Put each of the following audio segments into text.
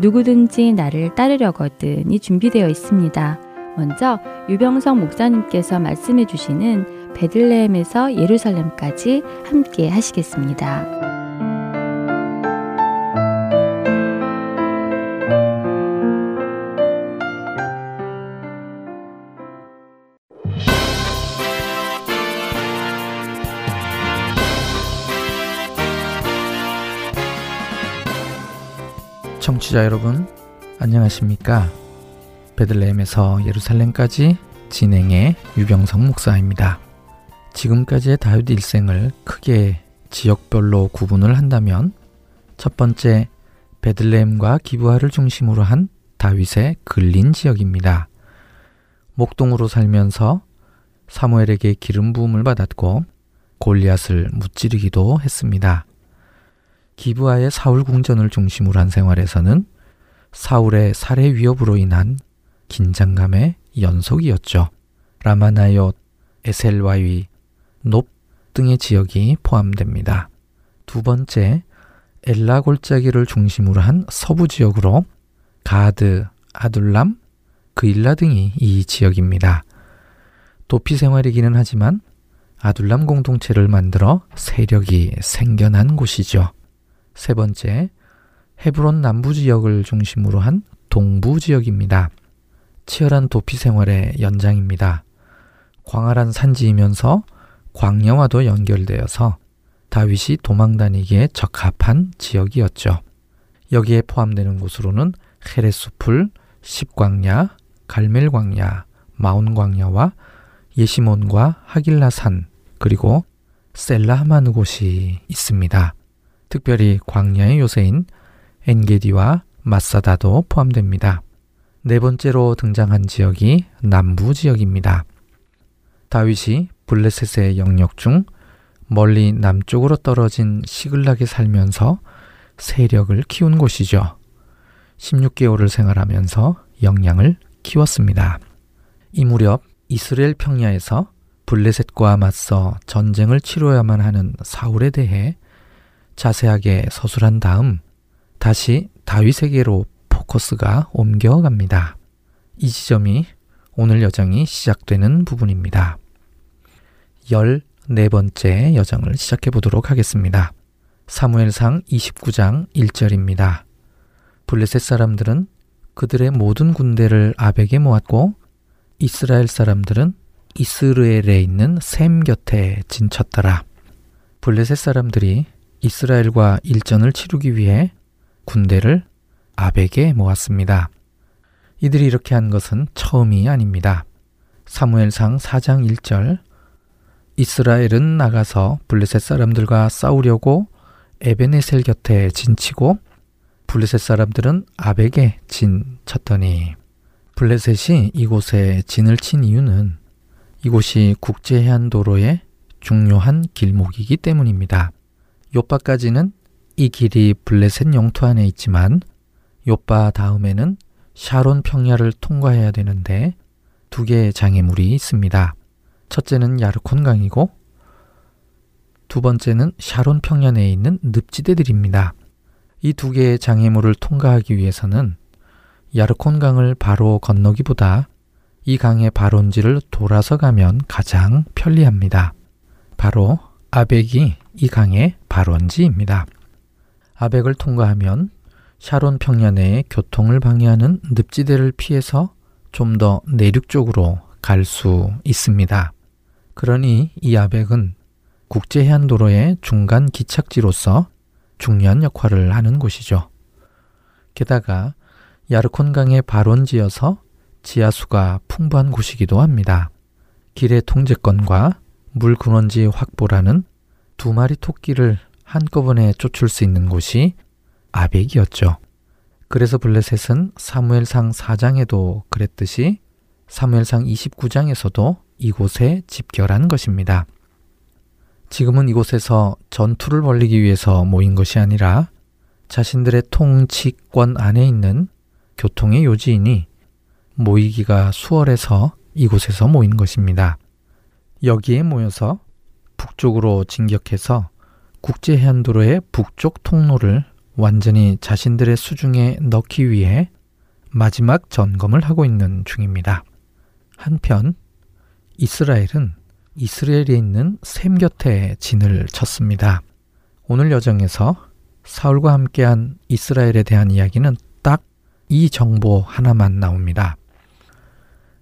누구든지 나를 따르려거든이 준비되어 있습니다. 먼저 유병성 목사님께서 말씀해 주시는 베들레헴에서 예루살렘까지 함께 하시겠습니다. 청취자 여러분, 안녕하십니까? 베들레헴에서 예루살렘까지 진행의 유병성 목사입니다. 지금까지의 다윗 일생을 크게 지역별로 구분을 한다면 첫 번째 베들레헴과 기브아를 중심으로 한 다윗의 근린 지역입니다. 목동으로 살면서 사무엘에게 기름 부음을 받았고 골리앗을 무찌르기도 했습니다. 기브아의 사울 궁전을 중심으로 한 생활에서는 사울의 살해 위협으로 인한 긴장감의 연속이었죠. 라마나옳, 에셀와위, 높 등의 지역이 포함됩니다. 두 번째, 엘라 골짜기를 중심으로 한 서부 지역으로 가드, 아둘람, 그일라 등이 이 지역입니다. 도피 생활이기는 하지만 아둘람 공동체를 만들어 세력이 생겨난 곳이죠. 세 번째, 헤브론 남부 지역을 중심으로 한 동부 지역입니다. 치열한 도피 생활의 연장입니다. 광활한 산지이면서 광야와도 연결되어서 다윗이 도망 다니기에 적합한 지역이었죠. 여기에 포함되는 곳으로는 헤레수풀, 십광야, 갈멜광야, 마온광야와 예시몬과 하길라산 그리고 셀라하마느 곳이 있습니다. 특별히 광야의 요새인 엔게디와 마사다도 포함됩니다. 네 번째로 등장한 지역이 남부 지역입니다. 다윗이 블레셋의 영역 중 멀리 남쪽으로 떨어진 시글락에 살면서 세력을 키운 곳이죠. 16개월을 생활하면서 역량을 키웠습니다. 이 무렵 이스라엘 평야에서 블레셋과 맞서 전쟁을 치러야만 하는 사울에 대해 자세하게 서술한 다음 다시 다윗에게로 포커스가 옮겨갑니다. 이 지점이 오늘 여정이 시작되는 부분입니다. 14번째 여정을 시작해 보도록 하겠습니다. 사무엘상 29장 1절입니다. 블레셋 사람들은 그들의 모든 군대를 아벡에 모았고 이스라엘 사람들은 이스르엘에 있는 샘 곁에 진쳤더라. 블레셋 사람들이 이스라엘과 일전을 치르기 위해 군대를 아벡에 모았습니다. 이들이 이렇게 한 것은 처음이 아닙니다. 사무엘상 4장 1절 이스라엘은 나가서 블레셋 사람들과 싸우려고 에베네셀 곁에 진치고 블레셋 사람들은 아벡에 진 쳤더니 블레셋이 이곳에 진을 친 이유는 이곳이 국제해안 도로의 중요한 길목이기 때문입니다. 요바까지는 이 길이 블레셋 영토 안에 있지만 요바 다음에는 샤론 평야를 통과해야 되는데 두 개의 장애물이 있습니다. 첫째는 야르콘 강이고 두 번째는 샤론 평야 내에 있는 늪지대들입니다. 이 두 개의 장애물을 통과하기 위해서는 야르콘 강을 바로 건너기보다 이 강의 발원지를 돌아서 가면 가장 편리합니다. 바로 아벡이 이 강의 발원지입니다. 아벡을 통과하면 샤론 평야 내의 교통을 방해하는 늪지대를 피해서 좀 더 내륙 쪽으로 갈 수 있습니다. 그러니 이 아벡은 국제해안도로의 중간 기착지로서 중요한 역할을 하는 곳이죠. 게다가 야르콘강의 발원지여서 지하수가 풍부한 곳이기도 합니다. 길의 통제권과 물 근원지 확보라는 두 마리 토끼를 한꺼번에 쫓을 수 있는 곳이 아벡이었죠. 그래서 블레셋은 사무엘상 4장에도 그랬듯이 사무엘상 29장에서도 이곳에 집결한 것입니다. 지금은 이곳에서 전투를 벌리기 위해서 모인 것이 아니라 자신들의 통치권 안에 있는 교통의 요지이니 모이기가 수월해서 이곳에서 모인 것입니다. 여기에 모여서 북쪽으로 진격해서 국제 해안도로의 북쪽 통로를 완전히 자신들의 수중에 넣기 위해 마지막 점검을 하고 있는 중입니다. 한편 이스라엘은 이스라엘에 있는 샘 곁에 진을 쳤습니다. 오늘 여정에서 사울과 함께한 이스라엘에 대한 이야기는 딱 이 정보 하나만 나옵니다.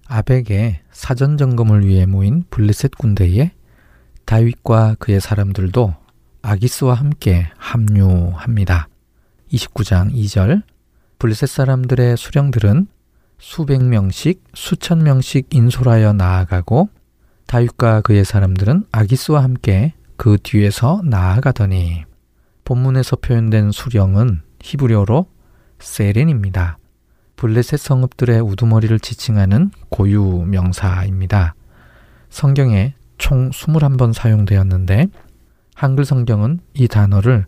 아벡의 사전 점검을 위해 모인 블레셋 군대에 다윗과 그의 사람들도 아기스와 함께 합류합니다. 29장 2절 블레셋 사람들의 수령들은 수백 명씩 수천 명씩 인솔하여 나아가고 다윗과 그의 사람들은 아기스와 함께 그 뒤에서 나아가더니 본문에서 표현된 수령은 히브리어로 세렌입니다. 블레셋 성읍들의 우두머리를 지칭하는 고유 명사입니다. 성경에 총 21번 사용되었는데 한글 성경은 이 단어를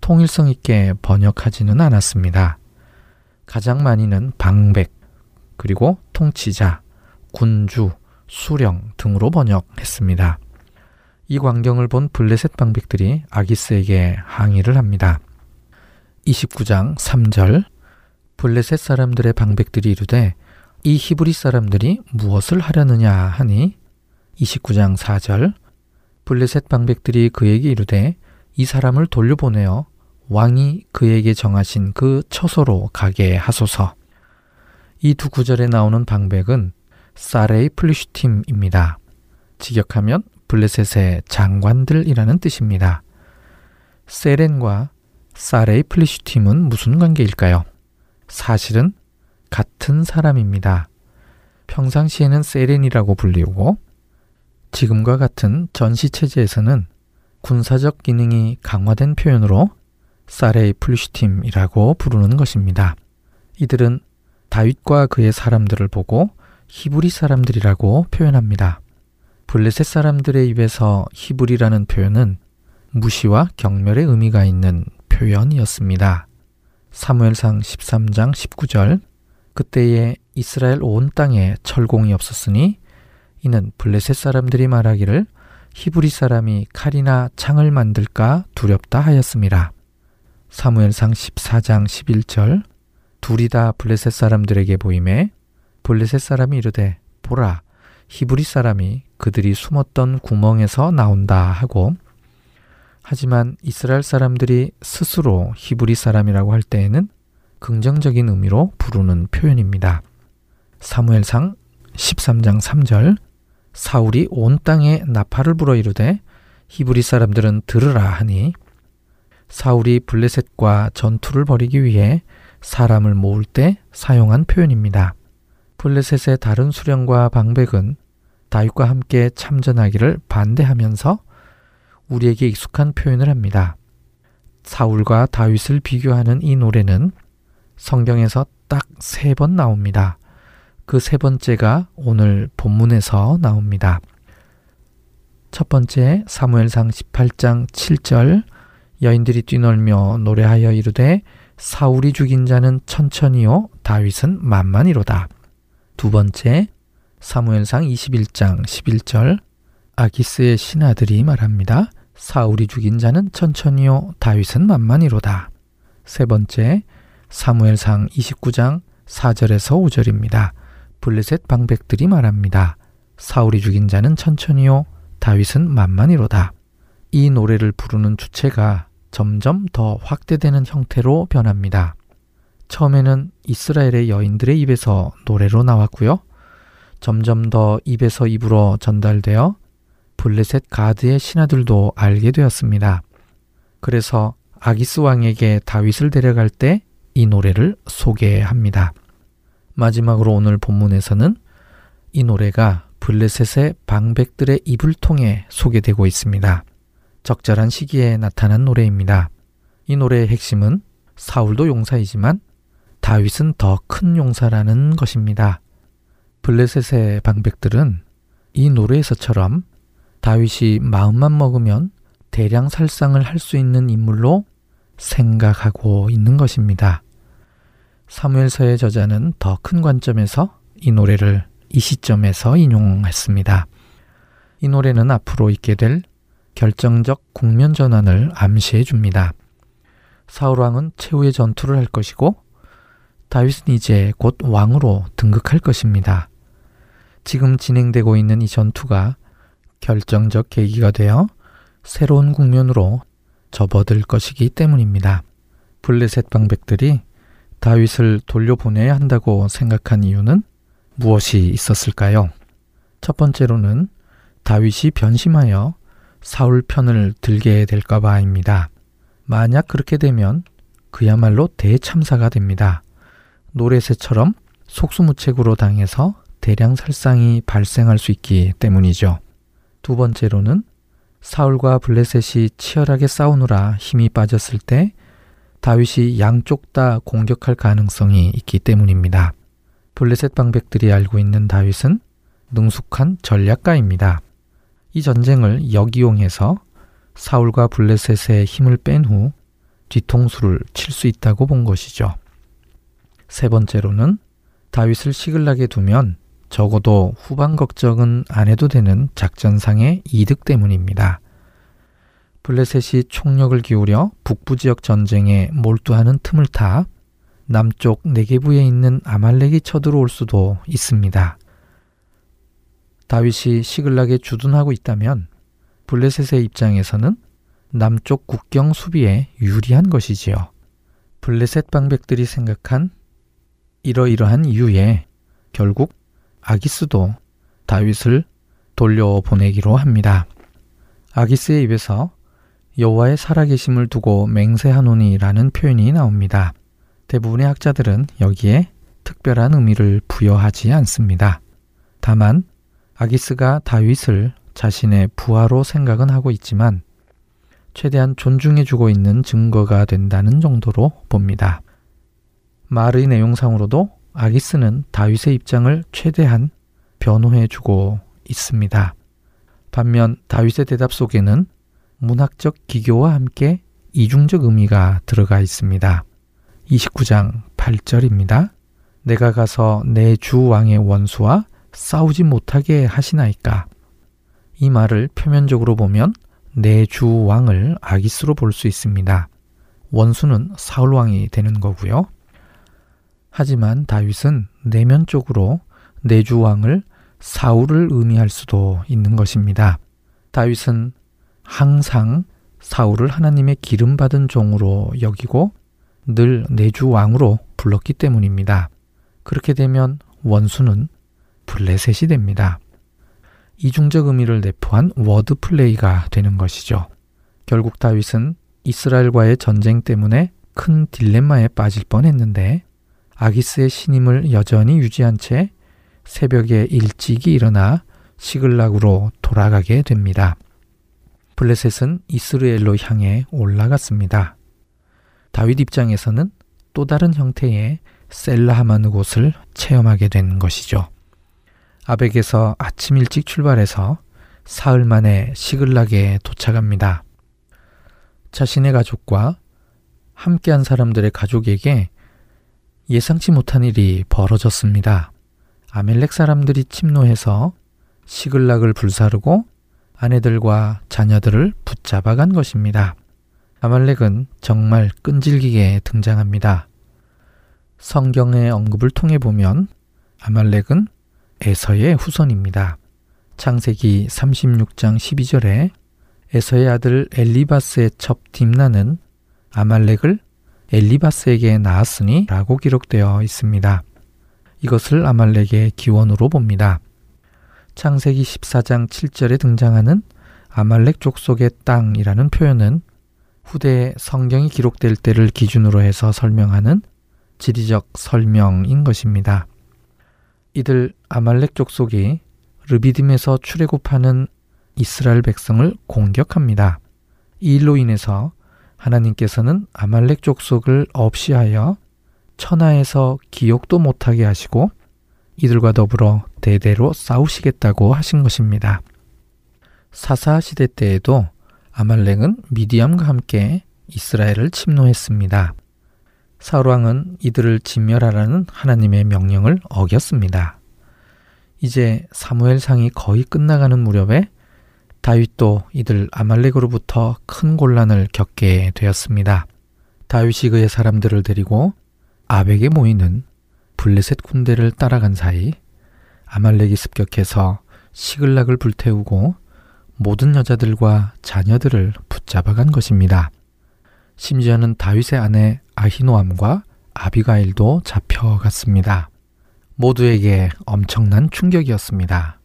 통일성 있게 번역하지는 않았습니다. 가장 많이는 방백, 그리고 통치자, 군주, 수령 등으로 번역했습니다. 이 광경을 본 블레셋 방백들이 아기스에게 항의를 합니다. 29장 3절 블레셋 사람들의 방백들이 이르되 이 히브리 사람들이 무엇을 하려느냐 하니 29장 4절 블레셋 방백들이 그에게 이르되 이 사람을 돌려보내어 왕이 그에게 정하신 그 처소로 가게 하소서. 이 두 구절에 나오는 방백은 사레이 플리슈팀입니다. 직역하면 블레셋의 장관들이라는 뜻입니다. 세렌과 사레이 플리슈팀은 무슨 관계일까요? 사실은 같은 사람입니다. 평상시에는 세렌이라고 불리우고 지금과 같은 전시 체제에서는 군사적 기능이 강화된 표현으로 사레이 플루시팀이라고 부르는 것입니다. 이들은 다윗과 그의 사람들을 보고 히브리 사람들이라고 표현합니다. 블레셋 사람들의 입에서 히브리라는 표현은 무시와 경멸의 의미가 있는 표현이었습니다. 사무엘상 13장 19절 그때에 이스라엘 온 땅에 철공이 없었으니 이는 블레셋 사람들이 말하기를 히브리 사람이 칼이나 창을 만들까 두렵다 하였습니다. 사무엘상 14장 11절 둘이 다 블레셋 사람들에게 보임에 블레셋 사람이 이르되 보라 히브리 사람이 그들이 숨었던 구멍에서 나온다 하고 하지만 이스라엘 사람들이 스스로 히브리 사람이라고 할 때에는 긍정적인 의미로 부르는 표현입니다. 사무엘상 13장 3절 사울이 온 땅에 나팔을 불어 이르되 히브리 사람들은 들으라 하니 사울이 블레셋과 전투를 벌이기 위해 사람을 모을 때 사용한 표현입니다. 블레셋의 다른 수령과 방백은 다윗과 함께 참전하기를 반대하면서 우리에게 익숙한 표현을 합니다. 사울과 다윗을 비교하는 이 노래는 성경에서 딱 세 번 나옵니다. 그 세 번째가 오늘 본문에서 나옵니다. 첫 번째 사무엘상 18장 7절 여인들이 뛰놀며 노래하여 이르되 사울이 죽인 자는 천천히요 다윗은 만만이로다. 두 번째 사무엘상 21장 11절 아기스의 신하들이 말합니다. 사울이 죽인 자는 천천히요 다윗은 만만이로다. 세 번째 사무엘상 29장 4절에서 5절입니다. 블레셋 방백들이 말합니다. 사울이 죽인 자는 천천히요 다윗은 만만이로다. 이 노래를 부르는 주체가 점점 더 확대되는 형태로 변합니다. 처음에는 이스라엘의 여인들의 입에서 노래로 나왔고요. 점점 더 입에서 입으로 전달되어 블레셋 가드의 신하들도 알게 되었습니다. 그래서 아기스 왕에게 다윗을 데려갈 때 이 노래를 소개합니다. 마지막으로 오늘 본문에서는 이 노래가 블레셋의 방백들의 입을 통해 소개되고 있습니다. 적절한 시기에 나타난 노래입니다. 이 노래의 핵심은 사울도 용사이지만 다윗은 더 큰 용사라는 것입니다. 블레셋의 방백들은 이 노래에서처럼 다윗이 마음만 먹으면 대량 살상을 할 수 있는 인물로 생각하고 있는 것입니다. 사무엘서의 저자는 더 큰 관점에서 이 노래를 이 시점에서 인용했습니다. 이 노래는 앞으로 있게 될 결정적 국면 전환을 암시해 줍니다. 사울 왕은 최후의 전투를 할 것이고 다윗은 이제 곧 왕으로 등극할 것입니다. 지금 진행되고 있는 이 전투가 결정적 계기가 되어 새로운 국면으로 접어들 것이기 때문입니다. 블레셋 방백들이 다윗을 돌려보내야 한다고 생각한 이유는 무엇이 있었을까요? 첫 번째로는 다윗이 변심하여 사울 편을 들게 될까봐입니다. 만약 그렇게 되면 그야말로 대참사가 됩니다. 노래새처럼 속수무책으로 당해서 대량 살상이 발생할 수 있기 때문이죠. 두 번째로는 사울과 블레셋이 치열하게 싸우느라 힘이 빠졌을 때 다윗이 양쪽 다 공격할 가능성이 있기 때문입니다. 블레셋 방백들이 알고 있는 다윗은 능숙한 전략가입니다. 이 전쟁을 역이용해서 사울과 블레셋의 힘을 뺀 후 뒤통수를 칠 수 있다고 본 것이죠. 세 번째로는 다윗을 시글나게 두면 적어도 후방 걱정은 안 해도 되는 작전상의 이득 때문입니다. 블레셋이 총력을 기울여 북부 지역 전쟁에 몰두하는 틈을 타 남쪽 네게부에 있는 아말렉이 쳐들어올 수도 있습니다. 다윗이 시글락에 주둔하고 있다면 블레셋의 입장에서는 남쪽 국경 수비에 유리한 것이지요. 블레셋 방백들이 생각한 이러이러한 이유에 결국 아기스도 다윗을 돌려보내기로 합니다. 아기스의 입에서 여호와의 살아계심을 두고 맹세하노니라는 표현이 나옵니다. 대부분의 학자들은 여기에 특별한 의미를 부여하지 않습니다. 다만 아기스가 다윗을 자신의 부하로 생각은 하고 있지만 최대한 존중해주고 있는 증거가 된다는 정도로 봅니다. 말의 내용상으로도 아기스는 다윗의 입장을 최대한 변호해주고 있습니다. 반면 다윗의 대답 속에는 문학적 기교와 함께 이중적 의미가 들어가 있습니다. 29장 8절입니다. 내가 가서 내 주 왕의 원수와 싸우지 못하게 하시나이까. 이 말을 표면적으로 보면 내 주 왕을 아기스로 볼 수 있습니다. 원수는 사울 왕이 되는 거고요. 하지만 다윗은 내면적으로 내주 왕을 사울을 의미할 수도 있는 것입니다. 다윗은 항상 사울을 하나님의 기름 받은 종으로 여기고 늘 내주 왕으로 불렀기 때문입니다. 그렇게 되면 원수는 블레셋이 됩니다. 이중적 의미를 내포한 word play가 되는 것이죠. 결국 다윗은 이스라엘과의 전쟁 때문에 큰 딜레마에 빠질 뻔했는데 아기스의 신임을 여전히 유지한 채 새벽에 일찍이 일어나 시글락으로 돌아가게 됩니다. 블레셋은 이스라엘로 향해 올라갔습니다. 다윗 입장에서는 또 다른 형태의 셀라하마느 곳을 체험하게 된 것이죠. 아벡에서 아침 일찍 출발해서 사흘 만에 시글락에 도착합니다. 자신의 가족과 함께한 사람들의 가족에게 예상치 못한 일이 벌어졌습니다. 아멜렉 사람들이 침노해서 시글락을 불사르고 아내들과 자녀들을 붙잡아간 것입니다. 아말렉은 정말 끈질기게 등장합니다. 성경의 언급을 통해 보면 아말렉은 에서의 후손입니다. 창세기 36장 12절에 에서의 아들 엘리바스의 첩 딥나는 아말렉을 엘리바스에게 낳았으니 라고 기록되어 있습니다. 이것을 아말렉의 기원으로 봅니다. 창세기 14장 7절에 등장하는 아말렉 족속의 땅이라는 표현은 후대에 성경이 기록될 때를 기준으로 해서 설명하는 지리적 설명인 것입니다. 이들 아말렉 족속이 르비딤에서 출애굽하는 이스라엘 백성을 공격합니다. 이 일로 인해서 하나님께서는 아말렉 족속을 없이하여 천하에서 기억도 못하게 하시고 이들과 더불어 대대로 싸우시겠다고 하신 것입니다. 사사 시대 때에도 아말렉은 미디암과 함께 이스라엘을 침노했습니다. 사울 왕은 이들을 진멸하라는 하나님의 명령을 어겼습니다. 이제 사무엘상이 거의 끝나가는 무렵에 다윗도 이들 아말렉으로부터 큰 곤란을 겪게 되었습니다. 다윗이 그의 사람들을 데리고 아벡에 모이는 블레셋 군대를 따라간 사이 아말렉이 습격해서 시글락을 불태우고 모든 여자들과 자녀들을 붙잡아간 것입니다. 심지어는 다윗의 아내 아히노암과 아비가일도 잡혀갔습니다. 모두에게 엄청난 충격이었습니다.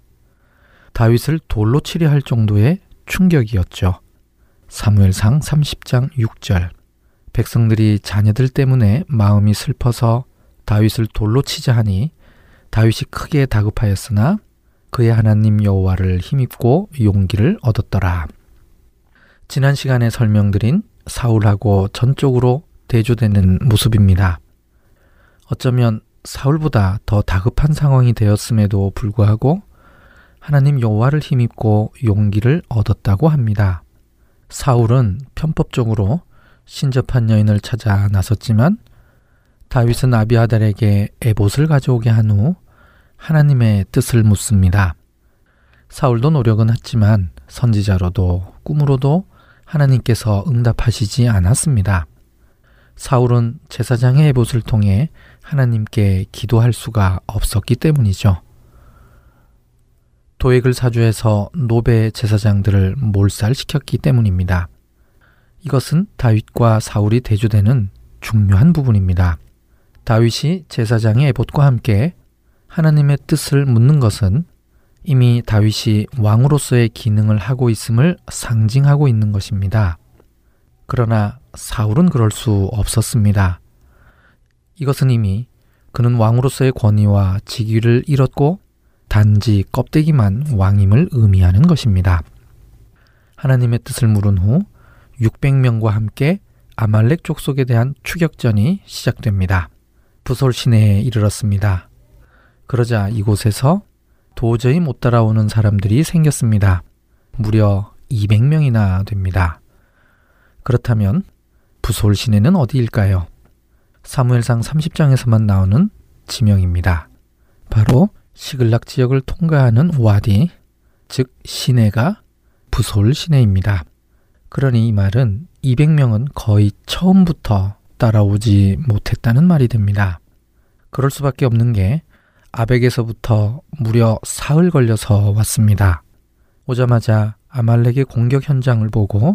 다윗을 돌로 치려 할 정도의 충격이었죠. 사무엘상 30장 6절. 백성들이 자녀들 때문에 마음이 슬퍼서 다윗을 돌로 치자 하니 다윗이 크게 다급하였으나 그의 하나님 여호와를 힘입고 용기를 얻었더라. 지난 시간에 설명드린 사울하고 전적으로 대조되는 모습입니다. 어쩌면 사울보다 더 다급한 상황이 되었음에도 불구하고 하나님 여호와를 힘입고 용기를 얻었다고 합니다. 사울은 편법적으로 신접한 여인을 찾아 나섰지만 다윗은 아비아달에게 에봇을 가져오게 한 후 하나님의 뜻을 묻습니다. 사울도 노력은 했지만 선지자로도 꿈으로도 하나님께서 응답하시지 않았습니다. 사울은 제사장의 에봇을 통해 하나님께 기도할 수가 없었기 때문이죠. 도액을 사주해서 노베 제사장들을 몰살시켰기 때문입니다. 이것은 다윗과 사울이 대조되는 중요한 부분입니다. 다윗이 제사장의 에봇과 함께 하나님의 뜻을 묻는 것은 이미 다윗이 왕으로서의 기능을 하고 있음을 상징하고 있는 것입니다. 그러나 사울은 그럴 수 없었습니다. 이것은 이미 그는 왕으로서의 권위와 직위를 잃었고 단지 껍데기만 왕임을 의미하는 것입니다. 하나님의 뜻을 물은 후 600명과 함께 아말렉 족속에 대한 추격전이 시작됩니다. 부솔 시내에 이르렀습니다. 그러자 이곳에서 도저히 못 따라오는 사람들이 생겼습니다. 무려 200명이나 됩니다. 그렇다면 부솔 시내는 어디일까요? 사무엘상 30장에서만 나오는 지명입니다. 바로 시글락 지역을 통과하는 와디, 즉 시내가 부솔 시내입니다. 그러니 이 말은 200명은 거의 처음부터 따라오지 못했다는 말이 됩니다. 그럴 수밖에 없는 게 아벡에서부터 무려 사흘 걸려서 왔습니다. 오자마자 아말렉의 공격 현장을 보고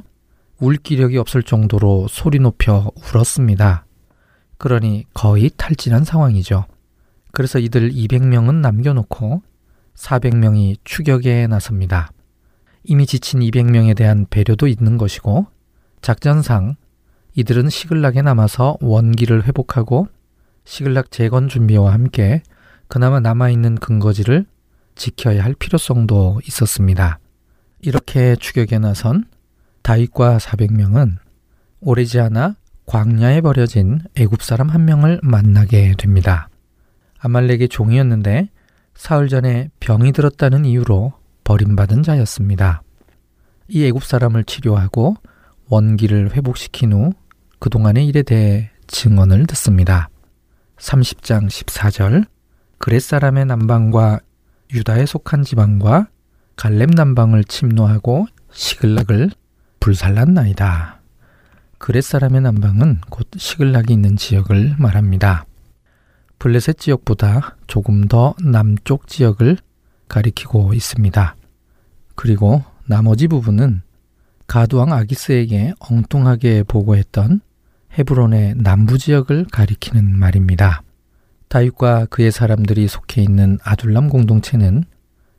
울 기력이 없을 정도로 소리 높여 울었습니다. 그러니 거의 탈진한 상황이죠. 그래서 이들 200명은 남겨놓고 400명이 추격에 나섭니다. 이미 지친 200명에 대한 배려도 있는 것이고 작전상 이들은 시글락에 남아서 원기를 회복하고 시글락 재건 준비와 함께 그나마 남아있는 근거지를 지켜야 할 필요성도 있었습니다. 이렇게 추격에 나선 다윗과 400명은 오래지 않아 광야에 버려진 애굽 사람 한 명을 만나게 됩니다. 아말렉의 종이었는데 사흘 전에 병이 들었다는 이유로 버림받은 자였습니다. 이 애굽 사람을 치료하고 원기를 회복시킨 후 그동안의 일에 대해 증언을 듣습니다. 30장 14절 그렛 사람의 남방과 유다에 속한 지방과 갈렙 남방을 침노하고 시글락을 불살랐나이다. 그렛 사람의 남방은 곧 시글락이 있는 지역을 말합니다. 블레셋 지역보다 조금 더 남쪽 지역을 가리키고 있습니다. 그리고 나머지 부분은 가두왕 아기스에게 엉뚱하게 보고했던 헤브론의 남부 지역을 가리키는 말입니다. 다윗과 그의 사람들이 속해 있는 아둘람 공동체는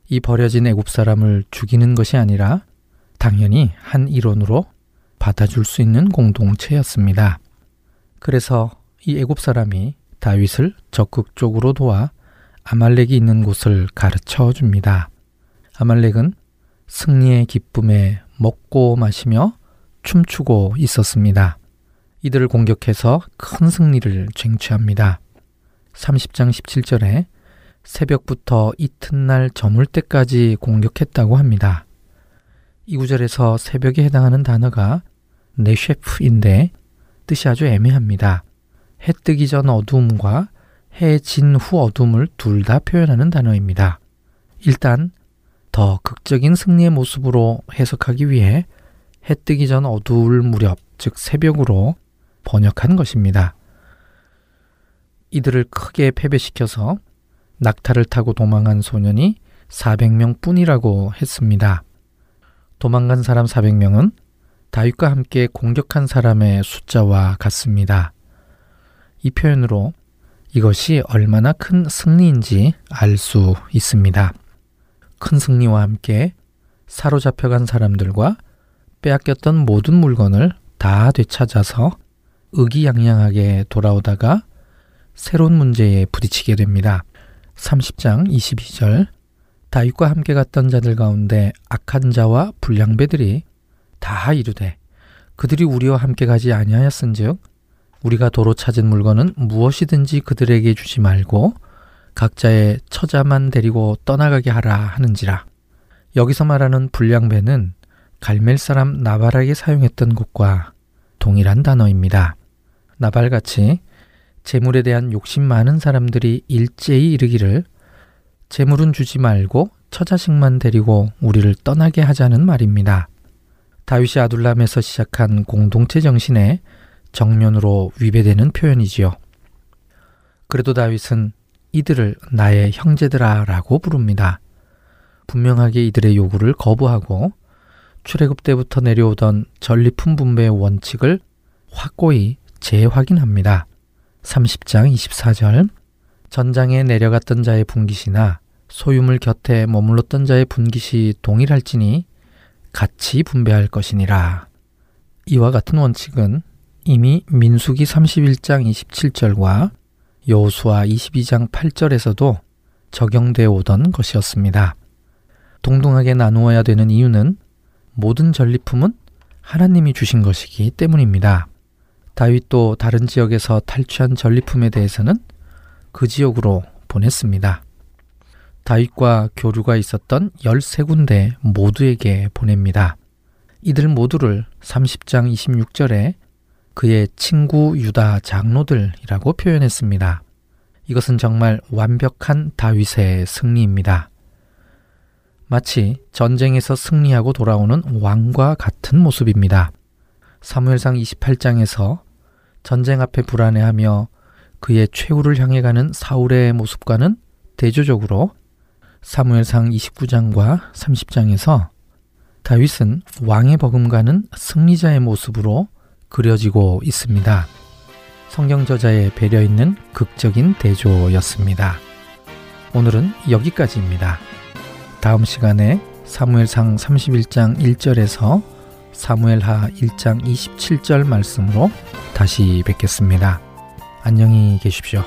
이 버려진 애굽 사람을 죽이는 것이 아니라 당연히 한 일원으로 받아줄 수 있는 공동체였습니다. 그래서 이 애굽 사람이 다윗을 적극적으로 도와 아말렉이 있는 곳을 가르쳐 줍니다. 아말렉은 승리의 기쁨에 먹고 마시며 춤추고 있었습니다. 이들을 공격해서 큰 승리를 쟁취합니다. 30장 17절에 새벽부터 이튿날 저물 때까지 공격했다고 합니다. 이 구절에서 새벽에 해당하는 단어가 네셰프인데 뜻이 아주 애매합니다. 해 뜨기 전 어두움과 해 진 후 어둠을 둘 다 표현하는 단어입니다. 일단 더 극적인 승리의 모습으로 해석하기 위해 해 뜨기 전 어두울 무렵, 즉 새벽으로 번역한 것입니다. 이들을 크게 패배시켜서 낙타를 타고 도망한 소년이 400명 뿐이라고 했습니다. 도망간 사람 400명은 다윗과 함께 공격한 사람의 숫자와 같습니다. 이 표현으로 이것이 얼마나 큰 승리인지 알 수 있습니다. 큰 승리와 함께 사로잡혀간 사람들과 빼앗겼던 모든 물건을 다 되찾아서 의기양양하게 돌아오다가 새로운 문제에 부딪히게 됩니다. 30장 22절 다윗과 함께 갔던 자들 가운데 악한 자와 불량배들이 다 이르되 그들이 우리와 함께 가지 아니하였은즉 우리가 도로 찾은 물건은 무엇이든지 그들에게 주지 말고 각자의 처자만 데리고 떠나가게 하라 하는지라. 여기서 말하는 불량배는 갈멜 사람 나발에게 사용했던 것과 동일한 단어입니다. 나발같이 재물에 대한 욕심 많은 사람들이 일제히 이르기를 재물은 주지 말고 처자식만 데리고 우리를 떠나게 하자는 말입니다. 다윗이 아둘람에서 시작한 공동체 정신에 정면으로 위배되는 표현이지요. 그래도 다윗은 이들을 나의 형제들아 라고 부릅니다. 분명하게 이들의 요구를 거부하고 출애굽 때부터 내려오던 전리품 분배의 원칙을 확고히 재확인합니다. 30장 24절 전장에 내려갔던 자의 분깃이나 소유물 곁에 머물렀던 자의 분깃이 동일할지니 같이 분배할 것이니라. 이와 같은 원칙은 이미 민수기 31장 27절과 여호수아 22장 8절에서도 적용되어 오던 것이었습니다. 동등하게 나누어야 되는 이유는 모든 전리품은 하나님이 주신 것이기 때문입니다. 다윗도 다른 지역에서 탈취한 전리품에 대해서는 그 지역으로 보냈습니다. 다윗과 교류가 있었던 13군데 모두에게 보냅니다. 이들 모두를 30장 26절에 그의 친구 유다 장로들이라고 표현했습니다. 이것은 정말 완벽한 다윗의 승리입니다. 마치 전쟁에서 승리하고 돌아오는 왕과 같은 모습입니다. 사무엘상 28장에서 전쟁 앞에 불안해하며 그의 최후를 향해 가는 사울의 모습과는 대조적으로 사무엘상 29장과 30장에서 다윗은 왕의 버금가는 승리자의 모습으로 그려지고 있습니다. 성경 저자의 배려 있는 극적인 대조였습니다. 오늘은 여기까지입니다. 다음 시간에 사무엘상 31장 1절에서 사무엘하 1장 27절 말씀으로 다시 뵙겠습니다. 안녕히 계십시오.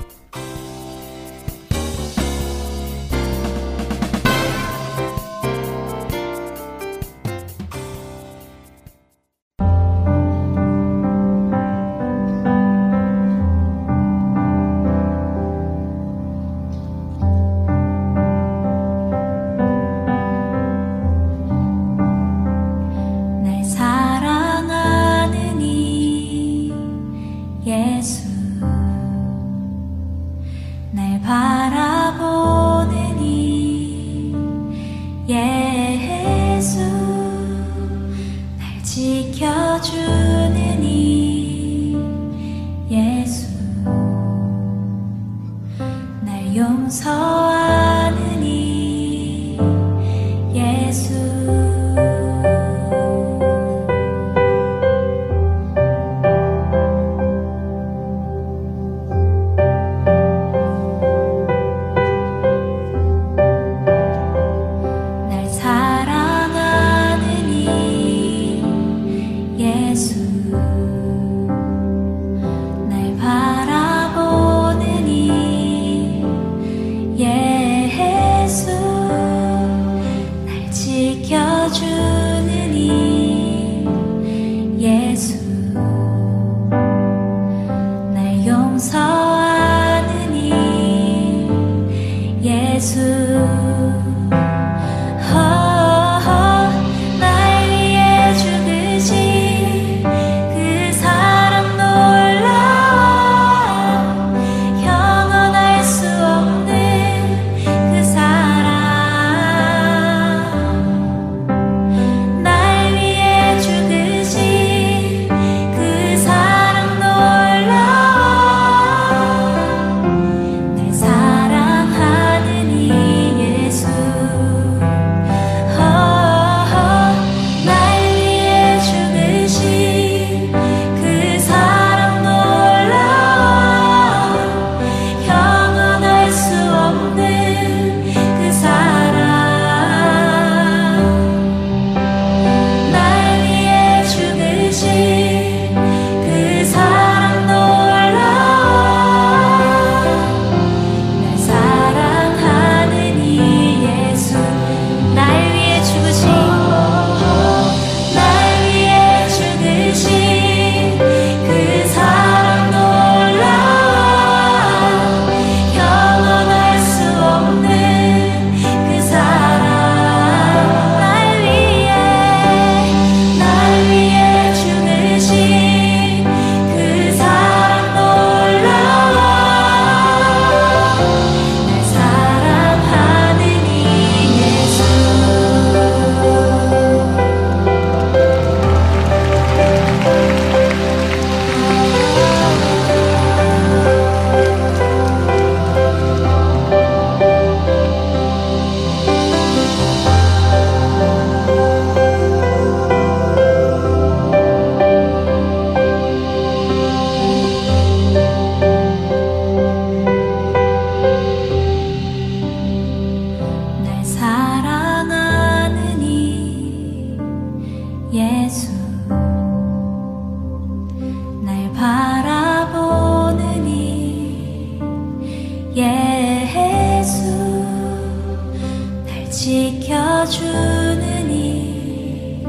주는 이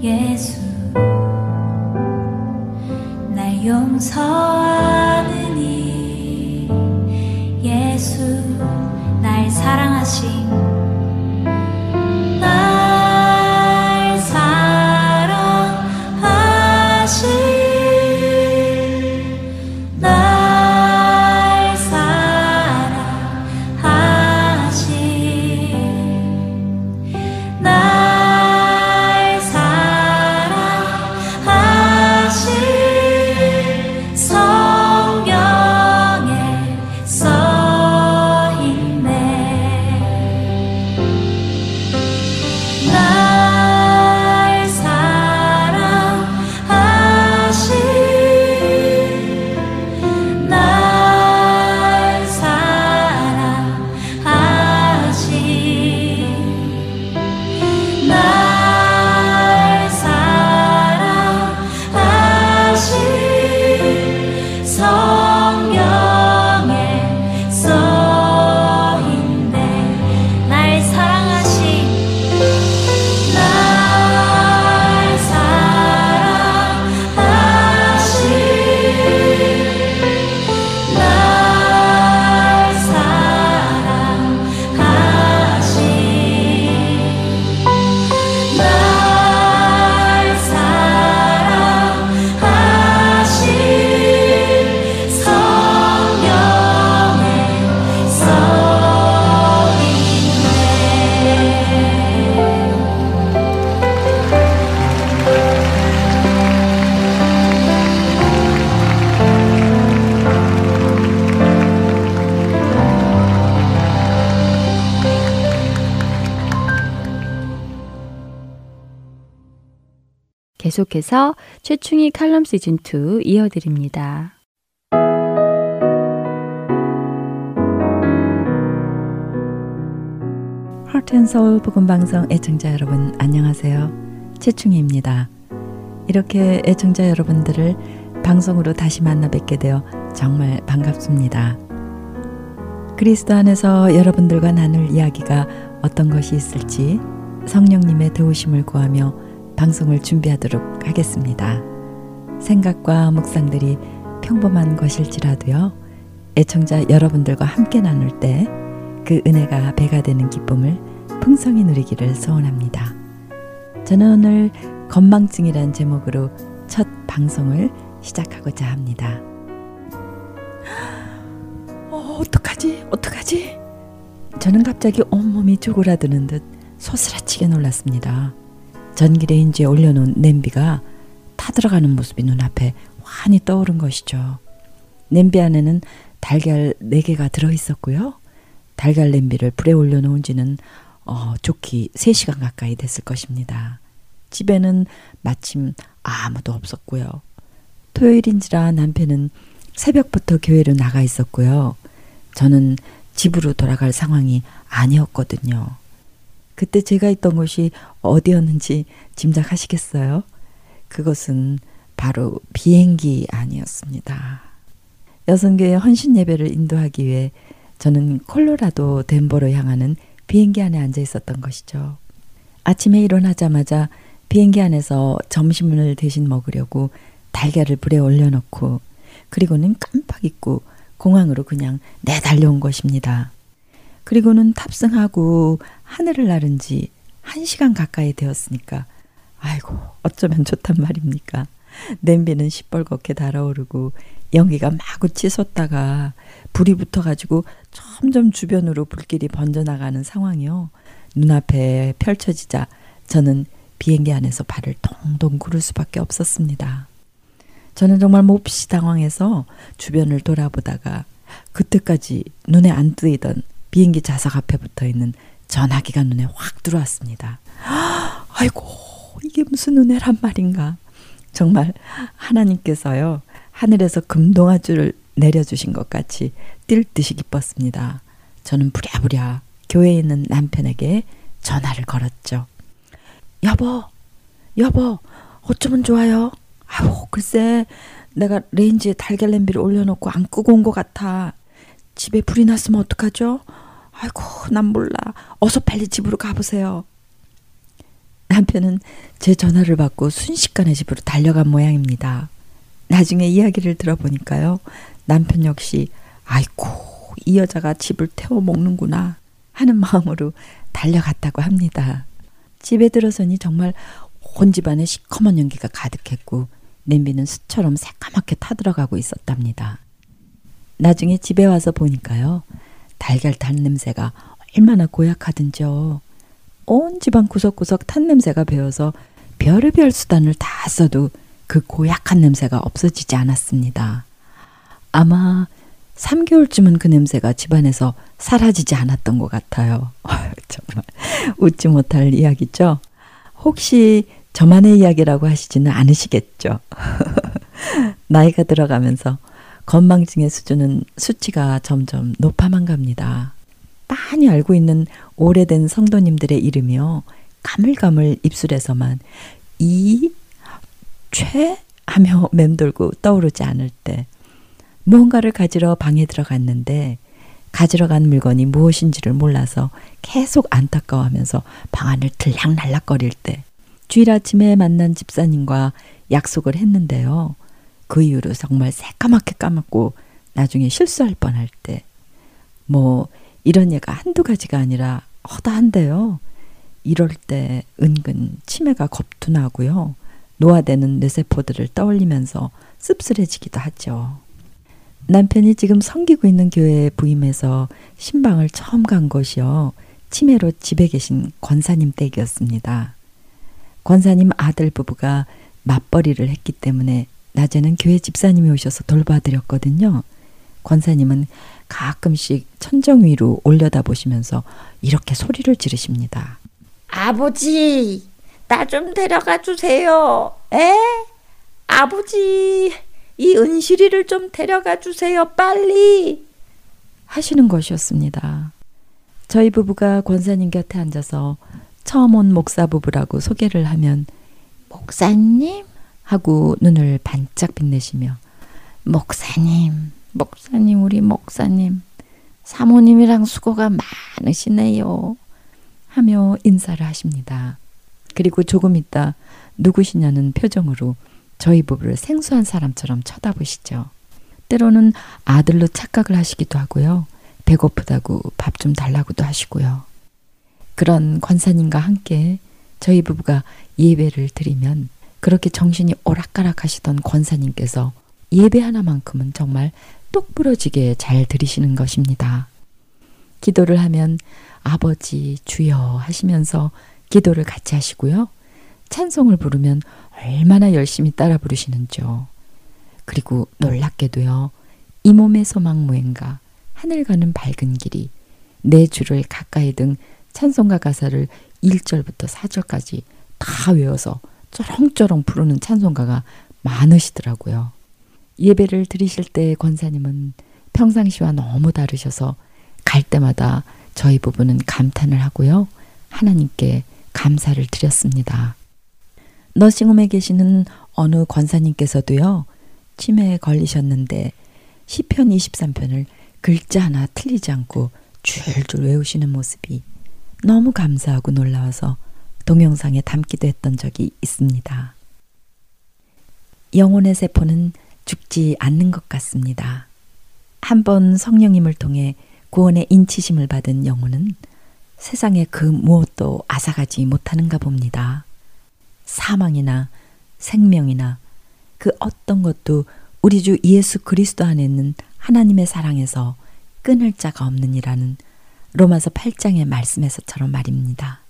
예수. 날 용서하는 이 예수. 날 사랑하시 계속해서 최충희 칼럼 시즌 2 이어드립니다. 하트앤서울 복음방송 애청자 여러분 안녕하세요. 최충희입니다. 이렇게 애청자 여러분들을 방송으로 다시 만나 뵙게 되어 정말 반갑습니다. 그리스도 안에서 여러분들과 나눌 이야기가 어떤 것이 있을지 성령님의 도우심을 구하며 방송을 준비하도록 하겠습니다. 생각과 묵상들이 평범한 것일지라도요, 애청자 여러분들과 함께 나눌 때 그 은혜가 배가 되는 기쁨을 풍성히 누리기를 소원합니다. 저는 오늘 건망증이란 제목으로 첫 방송을 시작하고자 합니다. 어, 어떡하지? 어떡하지? 저는 갑자기 온몸이 쪼그라드는 듯 소스라치게 놀랐습니다. 전기레인지에 올려놓은 냄비가 타들어가는 모습이 눈앞에 환히 떠오른 것이죠. 냄비 안에는 달걀 4개가 들어있었고요. 달걀 냄비를 불에 올려놓은 지는 어, 좋기 3시간 가까이 됐을 것입니다. 집에는 마침 아무도 없었고요. 토요일인지라 남편은 새벽부터 교회로 나가 있었고요. 저는 집으로 돌아갈 상황이 아니었거든요. 그때 제가 있던 곳이 어디였는지 짐작하시겠어요? 그것은 바로 비행기 안이었습니다. 여성교회 헌신 예배를 인도하기 위해 저는 콜로라도 덴버로 향하는 비행기 안에 앉아 있었던 것이죠. 아침에 일어나자마자 비행기 안에서 점심을 대신 먹으려고 달걀을 불에 올려놓고 그리고는 깜빡 잊고 공항으로 그냥 내달려온 것입니다. 그리고는 탑승하고 하늘을 나른 지한 시간 가까이 되었으니까 아이고 어쩌면 좋단 말입니까. 냄비는 시뻘겋게 달아오르고 연기가 마구 치솟다가 불이 붙어가지고 점점 주변으로 불길이 번져나가는 상황이요. 눈앞에 펼쳐지자 저는 비행기 안에서 발을 동동 구를 수밖에 없었습니다. 저는 정말 몹시 당황해서 주변을 돌아보다가 그때까지 눈에 안 뜨이던 비행기 좌석 앞에 붙어 있는 전화기가 눈에 확 들어왔습니다. 아이고, 이게 무슨 은혜란 말인가. 정말 하나님께서요, 하늘에서 금동아줄을 내려주신 것 같이 뛸 듯이 기뻤습니다. 저는 부랴부랴 교회에 있는 남편에게 전화를 걸었죠. 여보, 여보, 어쩌면 좋아요? 아우, 글쎄, 내가 레인지에 달걀 냄비를 올려놓고 안 끄고 온 것 같아. 집에 불이 났으면 어떡하죠? 아이고, 난 몰라. 어서 빨리 집으로 가보세요. 남편은 제 전화를 받고 순식간에 집으로 달려간 모양입니다. 나중에 이야기를 들어보니까요. 남편 역시 아이고 이 여자가 집을 태워 먹는구나 하는 마음으로 달려갔다고 합니다. 집에 들어서니 정말 온 집안에 시커먼 연기가 가득했고 냄비는 수처럼 새까맣게 타들어가고 있었답니다. 나중에 집에 와서 보니까요. 달걀 탄 냄새가 얼마나 고약하든지요. 온 집안 구석구석 탄 냄새가 배어서 별의별 수단을 다 써도 그 고약한 냄새가 없어지지 않았습니다. 아마 3개월쯤은 그 냄새가 집안에서 사라지지 않았던 것 같아요. 정말 웃지 못할 이야기죠? 혹시 저만의 이야기라고 하시지는 않으시겠죠? 나이가 들어가면서 건망증의 수준은 수치가 점점 높아만 갑니다. 많이 알고 있는 오래된 성도님들의 이름이요. 가물가물 입술에서만 이, 최 하며 맴돌고 떠오르지 않을 때 무언가를 가지러 방에 들어갔는데 가지러 간 물건이 무엇인지를 몰라서 계속 안타까워하면서 방 안을 들락날락거릴 때 주일 아침에 만난 집사님과 약속을 했는데요. 그 이후로 정말 새까맣게 까맣고 나중에 실수할 뻔할 때 뭐 이런 예가 한두 가지가 아니라 허다한데요. 이럴 때 은근 치매가 겁투나고요. 노화되는 뇌세포들을 떠올리면서 씁쓸해지기도 하죠. 남편이 지금 섬기고 있는 교회에 부임해서 신방을 처음 간 것이요. 치매로 집에 계신 권사님 댁이었습니다. 권사님 아들 부부가 맞벌이를 했기 때문에 낮에는 교회 집사님이 오셔서 돌봐드렸거든요. 권사님은 가끔씩 천정 위로 올려다 보시면서 이렇게 소리를 지르십니다. 아버지, 나 좀 데려가 주세요. 에? 아버지, 이 은실이를 좀 데려가 주세요. 빨리. 하시는 것이었습니다. 저희 부부가 권사님 곁에 앉아서 처음 온 목사 부부라고 소개를 하면 목사님 하고 눈을 반짝 빛내시며 목사님, 목사님 우리 목사님 사모님이랑 수고가 많으시네요. 하며 인사를 하십니다. 그리고 조금 있다 누구시냐는 표정으로 저희 부부를 생소한 사람처럼 쳐다보시죠. 때로는 아들로 착각을 하시기도 하고요. 배고프다고 밥 좀 달라고도 하시고요. 그런 권사님과 함께 저희 부부가 예배를 드리면 그렇게 정신이 오락가락 하시던 권사님께서 예배 하나만큼은 정말 똑부러지게 잘 드리시는 것입니다. 기도를 하면 아버지 주여 하시면서 기도를 같이 하시고요. 찬송을 부르면 얼마나 열심히 따라 부르시는지요. 그리고 놀랍게도요. 이 몸의 소망 무행가 하늘 가는 밝은 길이 내 주를 가까이 등 찬송가 가사를 1절부터 4절까지 다 외워서 쩌렁쩌렁 부르는 찬송가가 많으시더라고요. 예배를 드리실 때 권사님은 평상시와 너무 다르셔서 갈 때마다 저희 부부는 감탄을 하고요. 하나님께 감사를 드렸습니다. 너싱홈에 계시는 어느 권사님께서도요. 치매에 걸리셨는데 시편 23편을 글자 하나 틀리지 않고 줄줄 외우시는 모습이 너무 감사하고 놀라워서 동영상에 담기도 했던 적이 있습니다. 영혼의 세포는 죽지 않는 것 같습니다. 한번 성령님을 통해 구원의 인치심을 받은 영혼은 세상의 그 무엇도 앗아가지 못하는가 봅니다. 사망이나 생명이나 그 어떤 것도 우리 주 예수 그리스도 안에 있는 하나님의 사랑에서 끊을 자가 없느니라는 로마서 8장의 말씀에서처럼 말입니다.